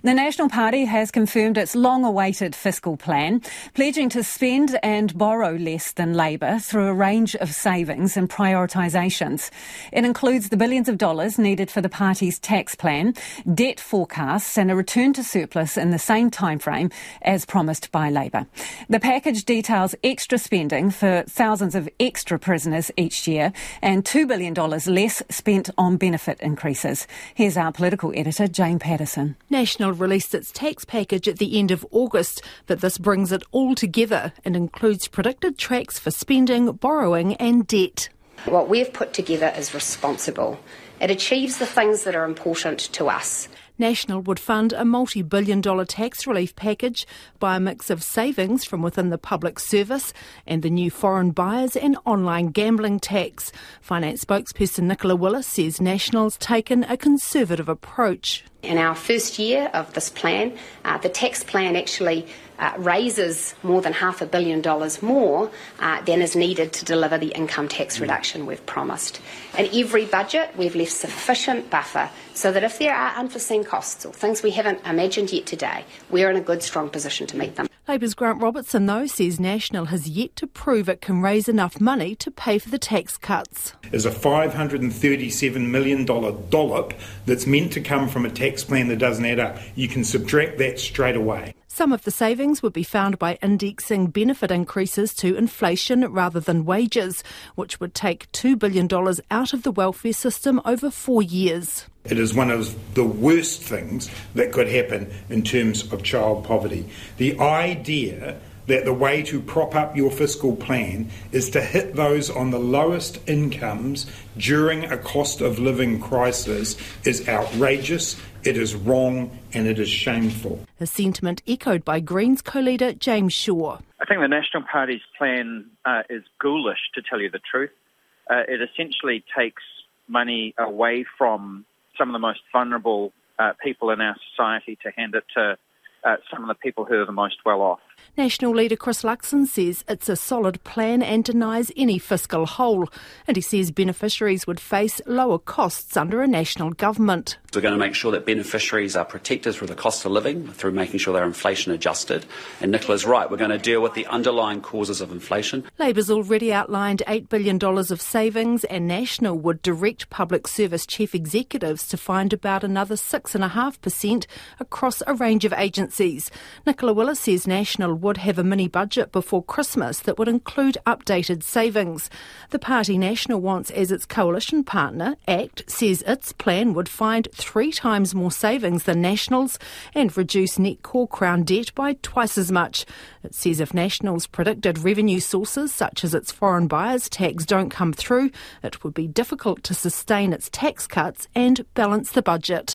The National Party has confirmed its long awaited fiscal plan, pledging to spend and borrow less than Labour through a range of savings and prioritisations. It includes the billions of dollars needed for the party's tax plan, debt forecasts, and a return to surplus in the same timeframe as promised by Labour. The package details extra spending for thousands of extra prisoners each year and $2 billion less spent on benefit increases. Here's our political editor, Jane Patterson. National released its tax package at the end of August, but this brings it all together and includes predicted tracks for spending, borrowing, and debt. What we've put together is responsible. It achieves the things that are important to us. National would fund a multi billion dollar tax relief package by a mix of savings from within the public service and the new foreign buyers and online gambling tax. Finance spokesperson Nicola Willis says National's taken a conservative approach. In our first year of this plan, uh, the tax plan actually uh, raises more than half a billion dollars more uh, than is needed to deliver the income tax reduction we've promised. In every budget, we've left sufficient buffer so that if there are unforeseen costs or things we haven't imagined yet today, we're in a good, strong position to meet them. Labour's Grant Robertson, though, says National has yet to prove it can raise enough money to pay for the tax cuts. Is a $537 million dollop that's meant to come from a tax plan that doesn't add up. You can subtract that straight away. Some of the savings would be found by indexing benefit increases to inflation rather than wages, which would take $2 billion out of the welfare system over four years. It is one of the worst things that could happen in terms of child poverty. The idea that the way to prop up your fiscal plan is to hit those on the lowest incomes during a cost of living crisis is outrageous, it is wrong, and it is shameful. A sentiment echoed by Greens co leader James Shaw. I think the National Party's plan uh, is ghoulish, to tell you the truth. Uh, it essentially takes money away from some of the most vulnerable uh, people in our society to hand it to uh, some of the people who are the most well off. National leader Chris Luxon says it's a solid plan and denies any fiscal hole. And he says beneficiaries would face lower costs under a national government. We're going to make sure that beneficiaries are protected through the cost of living, through making sure they're inflation adjusted. And Nicola's right, we're going to deal with the underlying causes of inflation. Labour's already outlined $8 billion of savings, and National would direct public service chief executives to find about another 6.5% across a range of agencies. Nicola Willis says National would have a mini budget before Christmas that would include updated savings. The Party National wants as its coalition partner, ACT, says its plan would find three times more savings than National's and reduce net core Crown debt by twice as much. It says if National's predicted revenue sources, such as its foreign buyers tax, don't come through, it would be difficult to sustain its tax cuts and balance the budget.